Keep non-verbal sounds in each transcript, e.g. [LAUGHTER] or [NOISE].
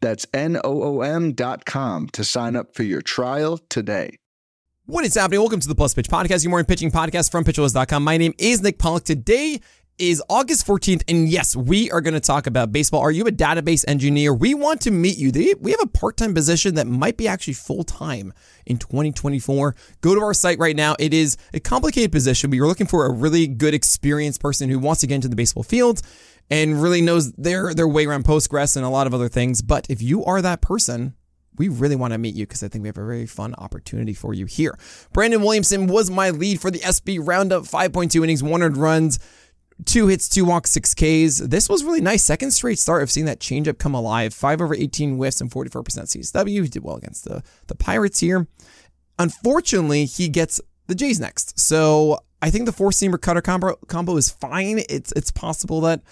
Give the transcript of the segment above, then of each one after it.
That's N O O M.com to sign up for your trial today. What is happening? Welcome to the Plus Pitch Podcast, your morning pitching podcast from PitcherList.com. My name is Nick Pollack. Today is August 14th, and yes, we are going to talk about baseball. Are you a database engineer? We want to meet you. We have a part time position that might be actually full time in 2024. Go to our site right now. It is a complicated position, but you're looking for a really good, experienced person who wants to get into the baseball field and really knows their their way around Postgres and a lot of other things. But if you are that person, we really want to meet you because I think we have a very fun opportunity for you here. Brandon Williamson was my lead for the SP Roundup, 5.2 innings, 100 runs, two hits, two walks, six Ks. This was really nice. Second straight start of seeing that changeup come alive. Five over 18 whiffs and 44% CSW. He did well against the, the Pirates here. Unfortunately, he gets the Jays next. So I think the four seamer cutter combo, combo is fine. It's it's possible that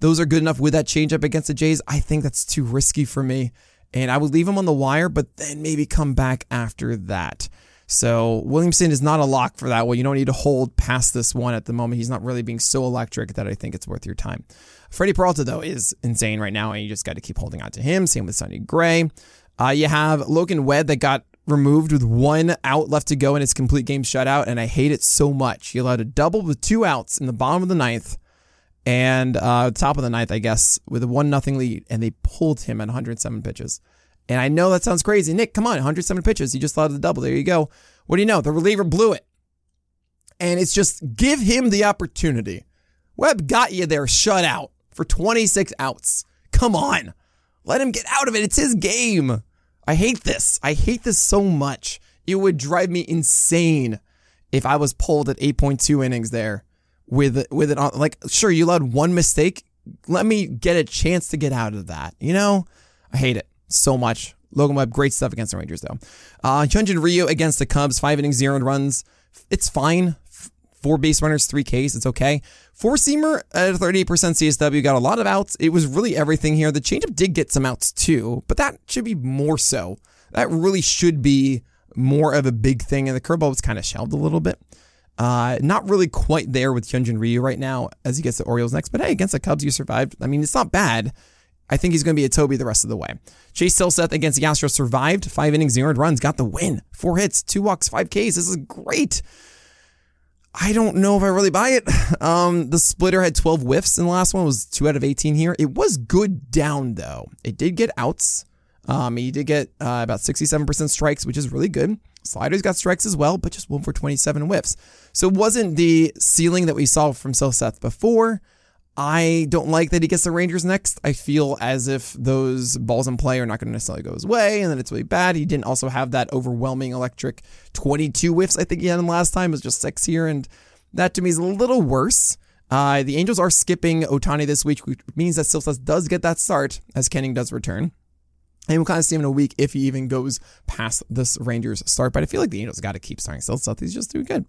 those are good enough with that changeup against the Jays. I think that's too risky for me. And I would leave him on the wire, but then maybe come back after that. So Williamson is not a lock for that one. You don't need to hold past this one at the moment. He's not really being so electric that I think it's worth your time. Freddie Peralta, though, is insane right now, and you just got to keep holding on to him. Same with Sonny Gray. Uh, you have Logan Webb that got removed with one out left to go in his complete game shutout, and I hate it so much. He allowed a double with two outs in the bottom of the ninth and uh, top of the ninth, I guess, with a one nothing lead, and they pulled him at 107 pitches. And I know that sounds crazy. Nick, come on, 107 pitches. He just allowed the double. There you go. What do you know? The reliever blew it. And it's just give him the opportunity. Webb got you there shut out for 26 outs. Come on. Let him get out of it. It's his game. I hate this. I hate this so much. It would drive me insane if I was pulled at 8.2 innings there with with it on. Like, sure, you allowed one mistake. Let me get a chance to get out of that. You know, I hate it so much. Logan Webb, great stuff against the Rangers though. Uh, Hyunjin Ryu against the Cubs, five innings, zero runs. It's fine. Four base runners, three Ks. It's okay. Four seamer at 38% CSW got a lot of outs. It was really everything here. The changeup did get some outs too, but that should be more so. That really should be more of a big thing. And the curveball was kind of shelved a little bit. Uh, not really quite there with Hyunjin Ryu right now as he gets the Orioles next. But hey, against the Cubs, you survived. I mean, it's not bad. I think he's going to be a Toby the rest of the way. Chase Silseth against the Astros survived. Five innings, zero runs, got the win. Four hits, two walks, five Ks. This is great. I don't know if I really buy it. [LAUGHS] Um, the splitter had 12 whiffs in the last one, was two out of 18 here. It was good down, though. It did get outs. Um, he did get uh, about 67% strikes, which is really good. Sliders got strikes as well, but just one for 27 whiffs. So it wasn't the ceiling that we saw from Silseth before. I don't like that he gets the Rangers next. I feel as if those balls in play are not going to necessarily go his way, and then it's really bad. He didn't also have that overwhelming electric 22 whiffs I think he had in last time. It was just six here, and that to me is a little worse. Uh, the Angels are skipping Ohtani this week, which means that Silseth does get that start as Canning does return. And we'll kind of see him in a week if he even goes past this Rangers start. But I feel like the Angels got to keep starting Silseth. He's just doing good.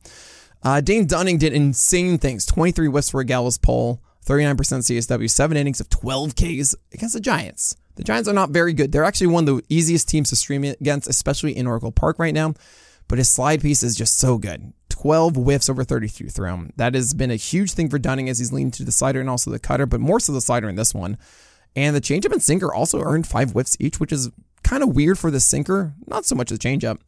Uh, Dane Dunning did insane things 23 whiffs for a Gallows pole, 39% CSW, seven innings of 12 Ks against the Giants. The Giants are not very good. They're actually one of the easiest teams to stream against, especially in Oracle Park right now. But his slide piece is just so good. 12 whiffs over 33 thrown. That has been a huge thing for Dunning as he's leaning to the slider and also the cutter, but more so the slider in this one. And the changeup and sinker also earned five whiffs each, which is kind of weird for the sinker. Not so much the changeup.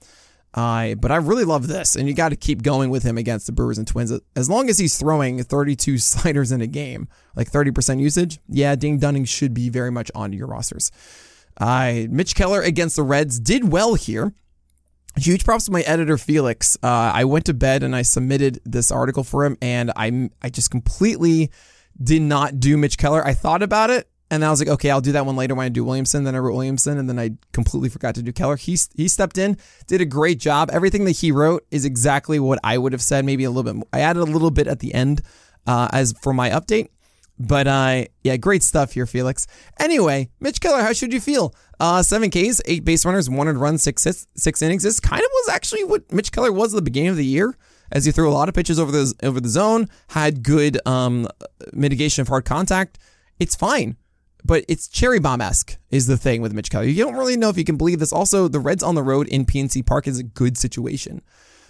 Uh, but I really love this, and you got to keep going with him against the Brewers and Twins. As long as he's throwing 32 [LAUGHS] sliders in a game, like 30% usage, yeah, Dane Dunning should be very much on your rosters. Uh, Mitch Keller against the Reds did well here. Huge props to my editor Felix. Uh, I went to bed and I submitted this article for him, and I I just completely did not do Mitch Keller. I thought about it, and I was like, okay, I'll do that one later when I do Williamson. Then I wrote Williamson, and then I completely forgot to do Keller. He he stepped in, did a great job. Everything that he wrote is exactly what I would have said. Maybe a little bit. I added a little bit at the end uh, as for my update, But uh, yeah, great stuff here, Felix. Anyway, Mitch Keller, how should you feel? Uh, seven Ks, eight base runners, one run, six six innings. This kind of was actually what Mitch Keller was at the beginning of the year, as he threw a lot of pitches over the over the zone, had good um, mitigation of hard contact. It's fine, but it's cherry bomb esque is the thing with Mitch Keller. You don't really know if you can believe this. Also, the Reds on the road in PNC Park is a good situation.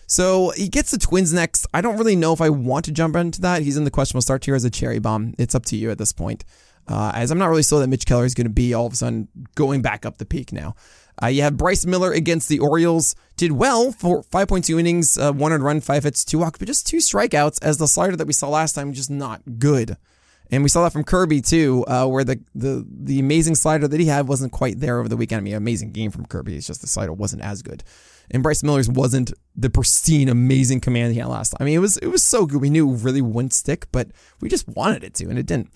So he gets the Twins next. I don't really know if I want to jump into that. He's in the questionable start tier as a cherry bomb. It's up to you at this point. Uh, as I'm not really sure that Mitch Keller is going to be all of a sudden going back up the peak now. Uh, you have Bryce Miller against the Orioles. Did well for 5.2 innings, uh, one run, five hits, two walks, but just two strikeouts. As the slider that we saw last time, just not good. And we saw that from Kirby too, uh, where the, the the amazing slider that he had wasn't quite there over the weekend. I mean, amazing game from Kirby. It's just the slider wasn't as good and Bryce Miller's wasn't the pristine, amazing command he had last time. I mean, it was it was so good. We knew it really wouldn't stick, but we just wanted it to, and it didn't.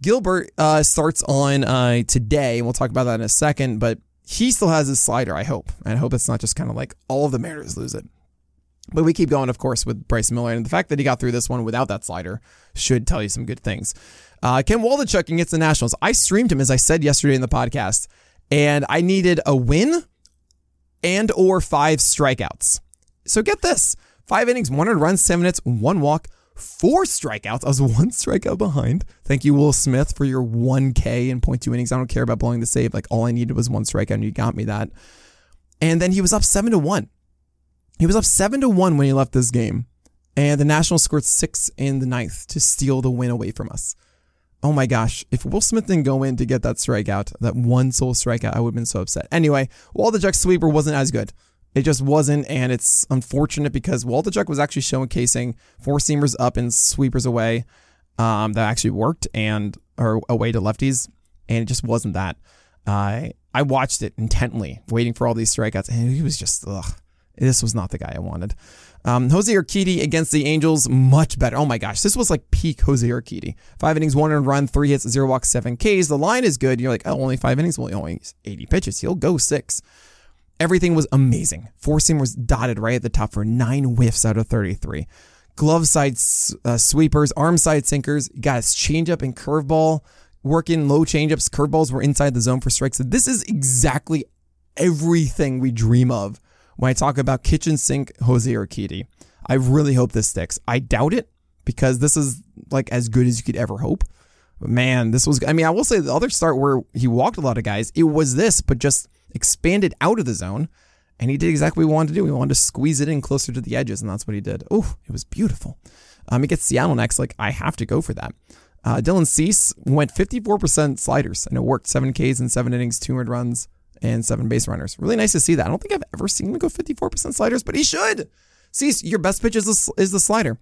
Gilbert uh, starts on uh, today, and we'll talk about that in a second. But he still has his slider. I hope, and I hope it's not just kind of like all of the Mariners lose it. But we keep going, of course, with Bryce Miller, and the fact that he got through this one without that slider should tell you some good things. Uh, Ken Waldichuk against the Nationals. I streamed him as I said yesterday in the podcast, and I needed a win and or five strikeouts. So get this. Five innings, 100 runs, seven hits, one walk, four strikeouts. I was one strikeout behind. Thank you, Will Smith, for your 1K in 0.2 innings. I don't care about blowing the save. Like all I needed was one strikeout, and you got me that. And then he was up seven to one. He was up seven to one when he left this game. And the Nationals scored six in the ninth to steal the win away from us oh my gosh, if Will Smith didn't go in to get that strikeout, that one sole strikeout, I would have been so upset. Anyway, Waldichuk sweeper wasn't as good. It just wasn't, and it's unfortunate because Waldichuk was actually showcasing four seamers up and sweepers away um, that actually worked and or away to lefties, and it just wasn't that. I I watched it intently, waiting for all these strikeouts, and he was just ugh. This was not the guy I wanted. Um, Jose Urquidy against the Angels, much better. Oh my gosh, this was like peak Jose Urquidy. Five innings, one run, three hits, zero walks, seven Ks. The line is good. You're like, oh, only five innings, well, only 80 pitches. He'll go six. Everything was amazing. Four seam was dotted right at the top for nine whiffs out of 33. Glove side uh, sweepers, arm side sinkers. You got his changeup and curveball working low changeups. Curveballs were inside the zone for strikes. This is exactly everything we dream of when I talk about kitchen sink Jose Urquidy. I really hope this sticks. I doubt it because this is like as good as you could ever hope. But man, this was, I mean, I will say the other start where he walked a lot of guys, it was this, but just expanded out of the zone. And he did exactly what we wanted to do. We wanted to squeeze it in closer to the edges, and that's what he did. Oh, it was beautiful. Um, he gets Seattle next. Like, I have to go for that. Uh, Dylan Cease went 54% sliders, and it worked. Seven Ks in seven innings, 200 runs, and seven base runners. Really nice to see that. I don't think I've ever seen him go 54% sliders, but he should. See, your best pitch is the, is the slider.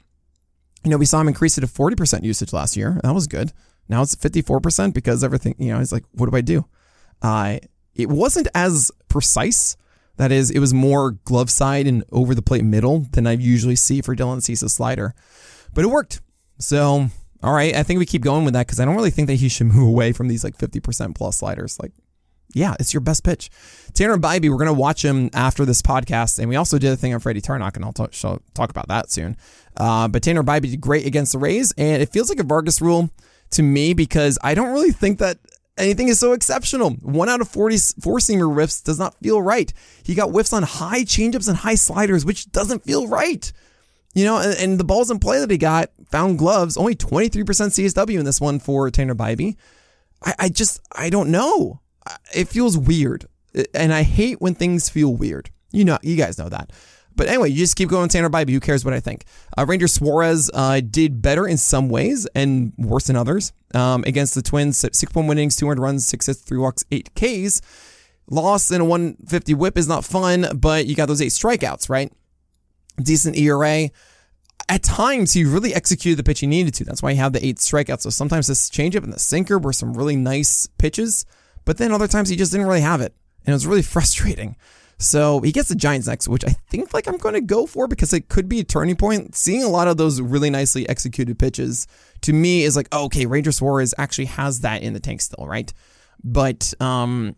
You know, we saw him increase it to 40% usage last year. That was good. Now it's 54% because everything, you know, he's like, what do I do? Uh, it wasn't as precise. That is, it was more glove side and over the plate middle than I usually see for Dylan Cease's slider. But it worked. So, all right, I think we keep going with that because I don't really think that he should [LAUGHS] move away from these like 50% plus sliders. Like, yeah, it's your best pitch. Tanner Bibee, we're going to watch him after this podcast. And we also did a thing on Freddy Tarnok, and I'll talk, talk about that soon. Uh, but Tanner Bibee did great against the Rays. And it feels like a Vargas rule to me because I don't really think that anything is so exceptional. One out of 40 four seamer whiffs does not feel right. He got whiffs on high changeups and high sliders, which doesn't feel right. You know, and, and the balls in play that he got found gloves, only 23% CSW in this one for Tanner Bibee. I, I just, I don't know it feels weird. And I hate when things feel weird. You know, you guys know that. But anyway, you just keep going Tanner Bibee. Who cares what I think? Uh, Ranger Suarez uh, did better in some ways and worse in others. Um, against the Twins, six point innings, 200 runs, six hits, three walks, eight Ks. Loss in a 150 whip is not fun, but you got those eight strikeouts, right? Decent ERA. At times, he really executed the pitch he needed to. That's why he had the eight strikeouts. So sometimes this changeup and the sinker were some really nice pitches. But then other times he just didn't really have it. And it was really [LAUGHS] frustrating. So he gets the Giants next, which I think like I'm going to go for because it could be a turning point. Seeing a lot of those really nicely executed pitches to me is like, oh, okay, Ranger Suarez actually has that in the tank still, right? But um,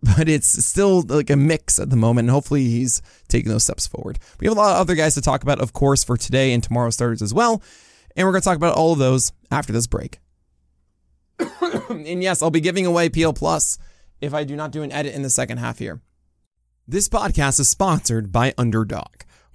[LAUGHS] but it's still like a mix at the moment. And hopefully he's taking those steps forward. We have a lot of other guys to talk about, of course, for today and tomorrow's starters as well. And we're going to talk about all of those after this break. [COUGHS] and yes, I'll be giving away PL Plus if I do not do an edit in the second half here. This podcast is sponsored by Underdog.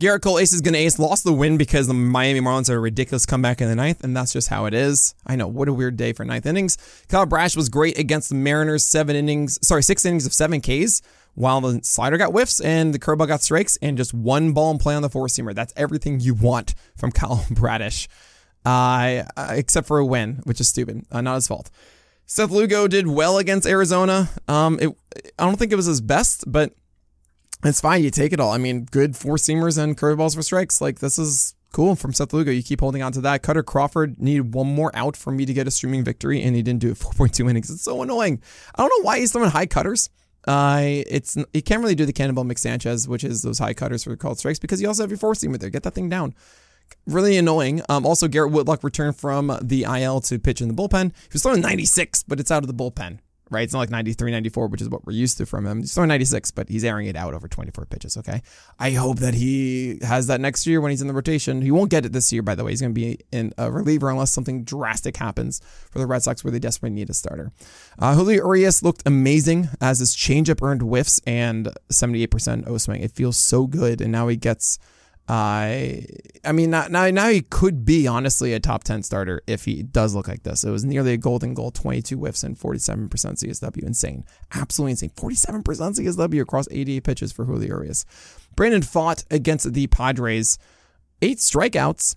Gerrit Cole Ace is going to ace. Lost the win because the Miami Marlins had a ridiculous comeback in the ninth, and that's just how it is. I know, what a weird day for ninth innings. Kyle Bradish was great against the Mariners, seven innings, sorry, six innings of seven Ks, while the slider got whiffs and the curveball got strikes, and just one ball and play on the four seamer. That's everything you want from [LAUGHS] Kyle Bradish, uh, except for a win, which is stupid. Uh, not his fault. Seth Lugo did well against Arizona. Um, it, I don't think it was his best, but it's fine. You take it all. I mean, good four seamers and curveballs for strikes. Like this is cool from Seth Lugo. You keep holding on to that. Cutter Crawford needed one more out for me to get a streaming victory, and he didn't do it [LAUGHS] 4.2 innings. It's so annoying. I don't know why he's throwing high cutters. Uh, it's he can't really do the Cannonball McSanchez, which is those high cutters for called strikes, because you also have your four seamer there. Get that thing down. Really annoying. Um, also, Garrett Whitlock returned from the IL to pitch in the bullpen. He was throwing 96, but it's out of the bullpen right? It's not like 93, 94, which is what we're used to from him. He's throwing 96, but he's airing it out over 24 pitches, okay? I hope that he has that next year when he's in the rotation. He won't get it this year, by the way. He's going to be in a reliever unless something drastic happens for the Red Sox where they desperately need a starter. Uh, Julio Urias looked amazing as his changeup earned whiffs and 78% O swing. It feels so good, and now he gets – I I mean now, now he could be honestly a top 10 starter if he does look like this. It was nearly a golden goal, 22 whiffs and 47% CSW. Insane. Absolutely insane. 47% CSW across 88 pitches for Julio Urias. Brandon Pfaadt against the Padres. Eight strikeouts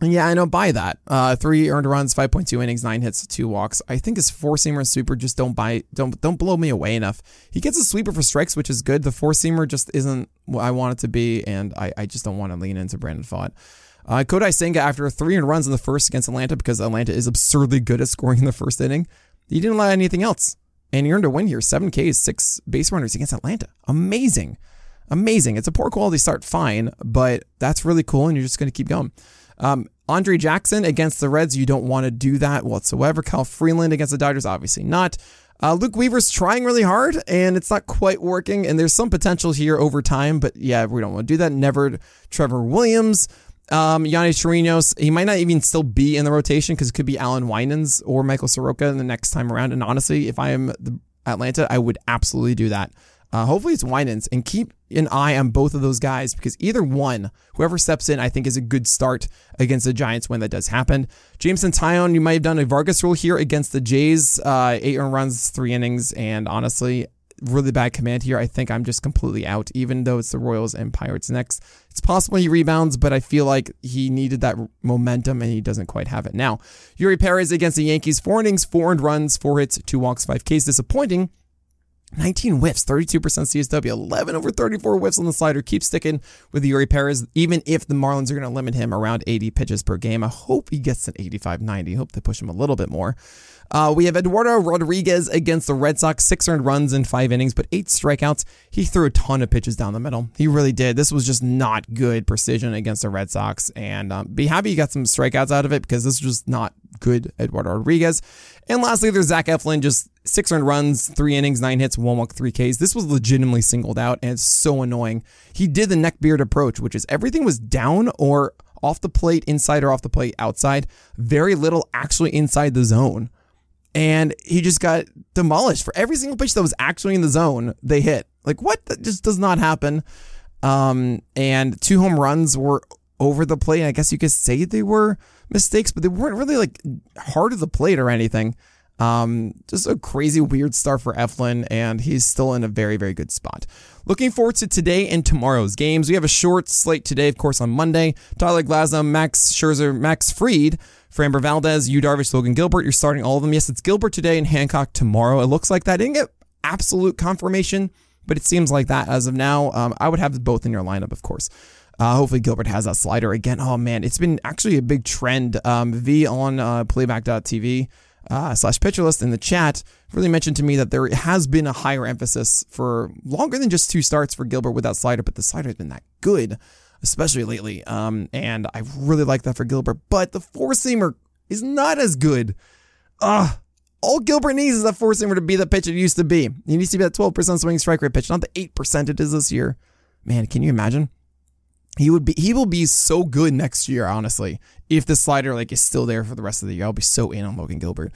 yeah, I don't buy that. Uh, three earned runs, five point two innings, nine hits, two walks. I think his four seamer and super just don't buy, don't don't blow me away enough. He gets a sweeper for strikes, which is good. The four seamer just isn't what I want it to be, and I, I just don't want to lean into Brandon Pfaadt. Uh, Kodai Senga, after three earned runs in the first against Atlanta, because Atlanta is absurdly good at scoring in the first inning, he didn't allow anything else, and he earned a win here. Seven Ks, six base runners against Atlanta. Amazing, amazing. It's a poor quality start, fine, but that's really cool, and you're just going to keep going. Um, Andre Jackson against the Reds, you don't want to do that whatsoever. Cal Freeland against the Dodgers, obviously not. Uh, Luke Weaver's trying really hard and it's not quite working. And there's some potential here over time, but yeah, we don't want to do that. Never Trevor Williams. Um, Yonny Chirinos, he might not even still be in the rotation because it could be Allan Winans or Michael Soroka in the next time around. And honestly, if I am Atlanta, I would absolutely do that. Uh, hopefully it's Winans and keep an eye on both of those guys because either one, whoever steps in, I think is a good start against the Giants when that does happen. Jameson Taillon, you might have done a Vargas rule here against the Jays. Uh, eight earned runs, three innings, and honestly, really bad command here. I think I'm just completely out, even though it's the Royals and Pirates next. It's possible he rebounds, but I feel like he needed that momentum and he doesn't quite have it now. Eury Perez against the Yankees, four innings, four earned runs, four hits, two walks, five Ks. Disappointing 19 whiffs, 32% CSW, 11 over 34 whiffs on the slider. Keep sticking with Eury Perez, even if the Marlins are going to limit him around 80 pitches per game. I hope he gets an 85 90. Hope they push him a little bit more. Uh, we have Eduardo Rodriguez against the Red Sox, six earned runs in five innings, but eight strikeouts. He threw a ton of pitches down the middle. He really did. This was just not good precision against the Red Sox. And um, be happy you got some strikeouts out of it because this was just not good Eduardo Rodriguez. And lastly, there's Zach Eflin, just six earned runs, three innings, nine hits, one walk, three Ks. This was legitimately singled out, and it's so annoying. He did the neckbeard approach, which is everything was down or off the plate, inside or off the plate, outside. Very little actually inside the zone. And he just got demolished for every single pitch that was actually in the zone, they hit. Like, what? That just does not happen. Um, and two home runs were over the plate. I guess you could say they were mistakes, but they weren't really like hard of the plate or anything. Um, just a crazy weird start for Eflin, and he's still in a very, very good spot. Looking forward to today and tomorrow's games. We have a short slate today, of course, on Monday. Tyler Glasnow, Max Scherzer, Max Fried, Framber Valdez, Yu Darvish, Logan Gilbert. You're starting all of them. Yes, it's Gilbert today and Hancock tomorrow. It looks like that. Didn't get absolute confirmation, but it seems like that as of now. Um, I would have both in your lineup, of course. Uh, hopefully Gilbert has that slider again. Oh man, it's been actually a big trend. Um, v on uh, playback.tv uh, slash pitcher list in the chat really mentioned to me that there has been a higher emphasis for longer than just two starts for Gilbert with that slider, but the slider has been that good, especially lately. Um, and I really like that for Gilbert, but the four seamer is not as good. Ugh. All Gilbert needs is that four seamer to be the pitch it used to be. He needs to be that 12% swing strike rate pitch, not the 8% it is this year. Man, can you imagine? He would be he will be so good next year, honestly. If the slider like is still there for the rest of the year, I'll be so in on Logan Gilbert.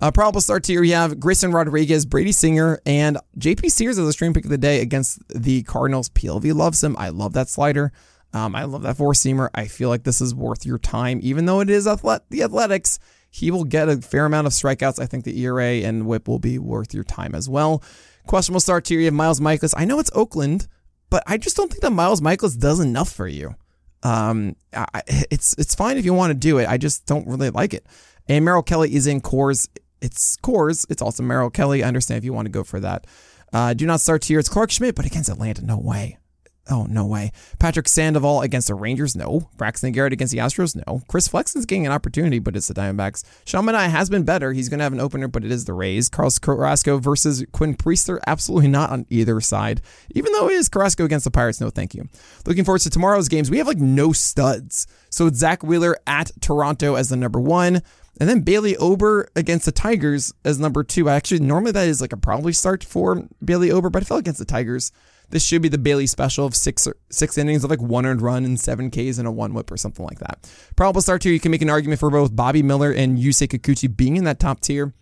Uh, probable start here. You have Grayson Rodriguez, Brady Singer, and JP Sears as a stream pick of the day against the Cardinals. PLV loves him. I love that slider. Um, I love that four seamer. I feel like this is worth your time, even though it is athlet- the Athletics. He will get a fair amount of strikeouts. I think the ERA and WHIP will be worth your time as well. Questionable start here. You have Miles Mikolas. I know it's Oakland, but I just don't think that Miles Mikolas does enough for you. Um, I, it's it's fine if you want to do it. I just don't really like it. And Merrill Kelly is in Coors. It's Coors. It's also Merrill Kelly. I understand if you want to go for that. Uh, do not start here. It's Clarke Schmidt, but against Atlanta, no way. Oh, no way. Patrick Sandoval against the Rangers? No. Braxton Garrett against the Astros? No. Chris Flexen's getting an opportunity, but it's the Diamondbacks. Sean Manaea has been better. He's going to have an opener, but it is the Rays. Carlos Carrasco versus Quinn Priester? Absolutely not on either side. Even though it is Carrasco against the Pirates, no thank you. Looking forward to tomorrow's games. We have like no studs. So it's Zack Wheeler at Toronto as the number one. And then Bailey Ober against the Tigers as number two. Actually, normally that is like a probably start for Bailey Ober, but I fell against the Tigers. This should be the Bailey special of six six innings of like one earned run and seven Ks and a one whip or something like that. Probable start here. You can make an argument for both Bobby Miller and Yusei Kikuchi being in that top tier.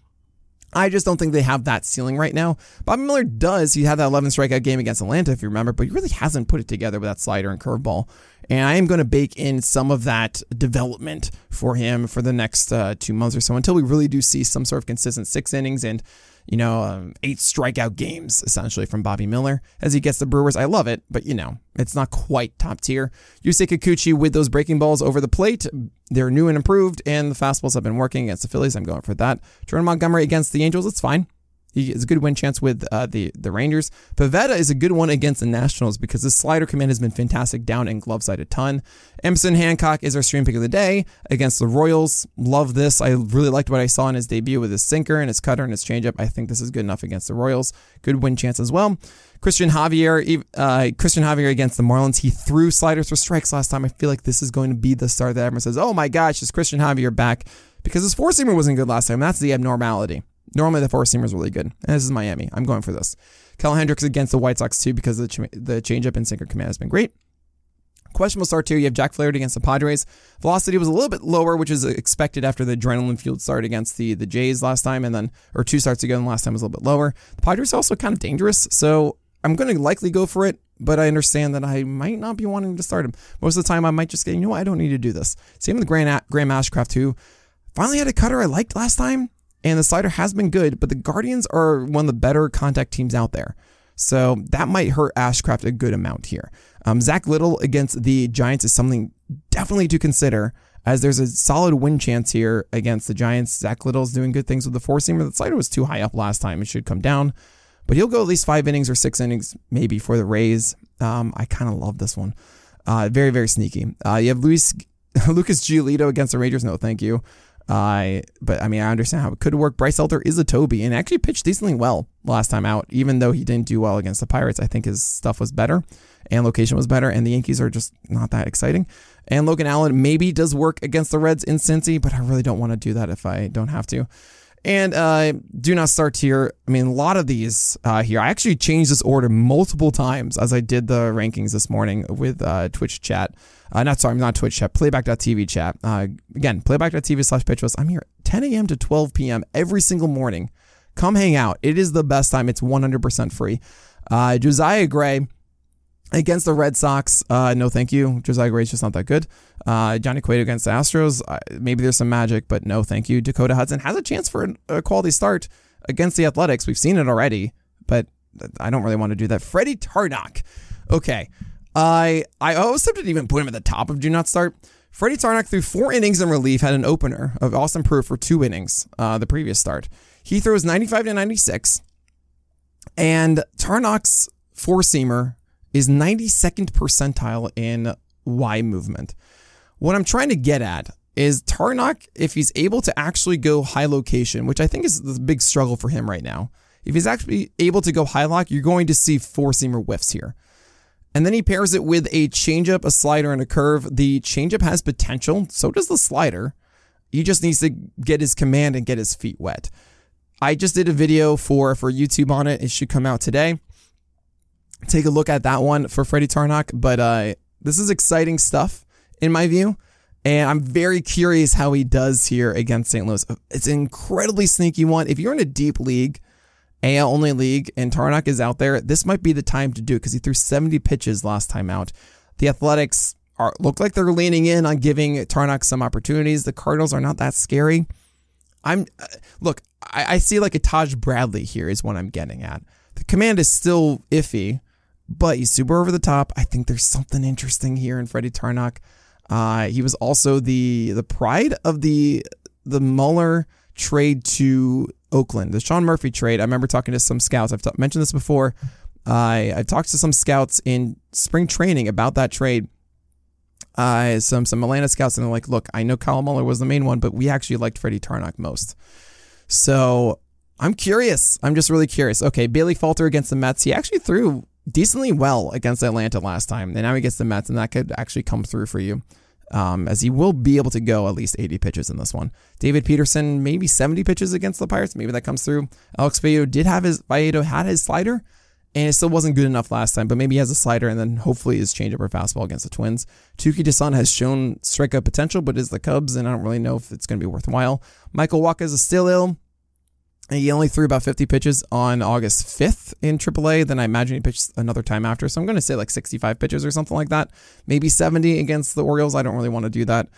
I just don't think they have that ceiling right now. Bobby Miller does. He had that 11 strikeout game against Atlanta, if you remember, but he really hasn't put it together with that slider and curveball. And I am going to bake in some of that development for him for the next uh, two months or so until we really do see some sort of consistent six innings and you know, um, eight strikeout games essentially from Bobby Miller as he gets the Brewers. I love it, but you know, it's not quite top tier. Yusei Kikuchi with those breaking balls over the plate. They're new and improved, and the fastballs have been working against the Phillies. I'm going for that. Jordan Montgomery against the Angels. It's fine. He has a good win chance with uh, the the Rangers. Pivetta is a good one against the Nationals because the slider command has been fantastic down and glove side a ton. Emerson Hancock is our stream pick of the day against the Royals. Love this. I really liked what I saw in his debut with his sinker and his cutter and his changeup. I think this is good enough against the Royals. Good win chance as well. Cristian Javier, uh, Cristian Javier against the Marlins. He threw sliders for strikes last time. I feel like this is going to be the start that everyone says, "Oh my gosh, is Cristian Javier back?" Because his four seamer wasn't good last time. That's the abnormality. Normally, the four seamer is really good. And this is Miami. I'm going for this. Kyle Hendricks against the White Sox, too, because the, ch- the changeup and sinker command has been great. Questionable start, too. You have Jack Flaherty against the Padres. Velocity was a little bit lower, which is expected after the adrenaline fueled start against the, the Jays last time, and then, or two starts ago, and last time was a little bit lower. The Padres are also kind of dangerous, so I'm going to likely go for it, but I understand that I might not be wanting to start him. Most of the time, I might just get, you know what, I don't need to do this. Same with Graham, Graham Ashcraft, who finally had a cutter I liked last time and the slider has been good, but the Guardians are one of the better contact teams out there. So that might hurt Ashcraft a good amount here. Um, Zack Littell against the Giants is something definitely to consider, as there's a solid win chance here against the Giants. Zack Littell's doing good things with the four seamer. The slider was too high up last time; it should come down, but he'll go at least five innings or six innings maybe for the Rays. Um, I kind of love this one. Uh, very very sneaky. Uh, you have Luis [LAUGHS] Lucas Giolito against the Rangers. No, thank you. Uh, but I mean, I understand how it could work. Bryce Elder is a Toby and actually pitched decently well last time out, even though he didn't do well against the Pirates. I think his stuff was better and location was better, and the Yankees are just not that exciting. And Logan Allen maybe does work against the Reds in Cincy, but I really don't want to do that if I don't have to. And uh, do not start here. I mean, a lot of these uh, here. I actually changed this order multiple times as I did the rankings this morning with uh, Twitch chat. Uh, not sorry, I'm not Twitch chat, playback.tv chat. Uh, again, playback.tv slash pitchlist. I'm here 10 a.m. to 12 p.m. every single morning. Come hang out. It is the best time. It's 100% free. Uh, Josiah Gray Against the Red Sox, no thank you. Josiah Gray's just not that good. Uh, Johnny Cueto against the Astros, uh, maybe there's some magic, but no thank you. Dakota Hudson has a chance for a quality start against the Athletics. We've seen it already, but I don't really want to do that. Freddy Tarnok. Okay. I I tempted to even put him at the top of do not start. Freddy Tarnok threw four innings in relief, had an opener of Austin Pruitt for two innings uh, the previous start. He throws 95 to 96, and Tarnok's four seamer is 92nd percentile in Y movement. What I'm trying to get at is Tarnok, if he's able to actually go high location, which I think is the big struggle for him right now, if he's actually able to go high lock, you're going to see four seamer whiffs here. And then he pairs it with a changeup, a slider, and a curve. The changeup has potential, so does the slider. He just needs to get his command and get his feet wet. I just did a video for for YouTube on it. It should come out today take a look at that one for Freddy Tarnok. But uh, this is exciting stuff in my view. And I'm very curious how he does here against St. Louis. It's an incredibly sneaky one. If you're in a deep league, AL only league, and Tarnok is out there, this might be the time to do it because he threw 70 pitches last time out. The Athletics are look like they're leaning in on giving Tarnok some opportunities. The Cardinals are not that scary. I'm uh, look, I, I see like a Taj Bradley here is what I'm getting at. The command is still iffy but he's super over the top. I think there's something interesting here in Freddy Tarnok. Uh, he was also the the pride of the the Muller trade to Oakland, the Sean Murphy trade. I remember talking to some scouts. I've t- mentioned this before. I I've talked to some scouts in spring training about that trade. Uh, some some Atlanta scouts, and they're like, "Look, I know Kyle Muller was the main one, but we actually liked Freddy Tarnok most." So I'm curious. I'm just really curious. Okay, Bailey Falter against the Mets. He actually threw decently well against Atlanta last time, and now he gets the Mets, and that could actually come through for you. Um, as he will be able to go at least 80 pitches in this one. David Peterson, maybe 70 pitches against the Pirates. Maybe that comes through. Alex Faedo did have his Faedo had his slider, and it still wasn't good enough last time. But maybe he has a slider, and then hopefully his changeup or fastball against the Twins. Touki Toussaint has shown strikeout potential, but is the Cubs, and I don't really know if it's going to be worthwhile. Michael Wacha is still ill. He only threw about 50 pitches on August 5th in AAA. Then I imagine he pitched another time after. So I'm going to say like 65 pitches or something like that. Maybe 70 against the Orioles. I don't really want to do that.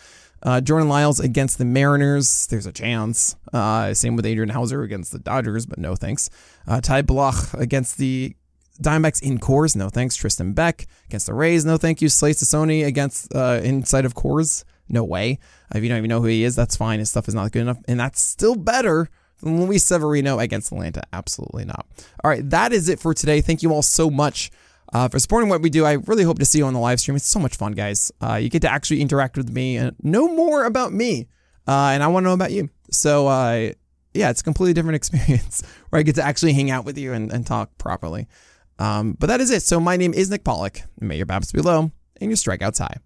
Uh, Jordan Lyles against the Mariners. There's a chance. Uh, same with Adrian Houser against the Dodgers, but no thanks. Uh, Ty Blach against the Diamondbacks in Coors. No thanks. Tristan Beck against the Rays. No thank you. Slade Cecconi against uh, inside of Coors. No way. If you don't even know who he is, that's fine. His stuff is not good enough. And that's still better Luis Severino against Atlanta? Absolutely not. All right, that is it for today. Thank you all so much uh, for supporting what we do. I really hope to see you on the live stream. It's so much fun, guys. Uh, you get to actually interact with me and know more about me, uh, and I want to know about you. So, uh, yeah, it's a completely different [LAUGHS] experience where I get to actually hang out with you and, and talk properly. Um, but that is it. So, my name is Nick Pollack. May your BABIPs be low and your strikeouts high.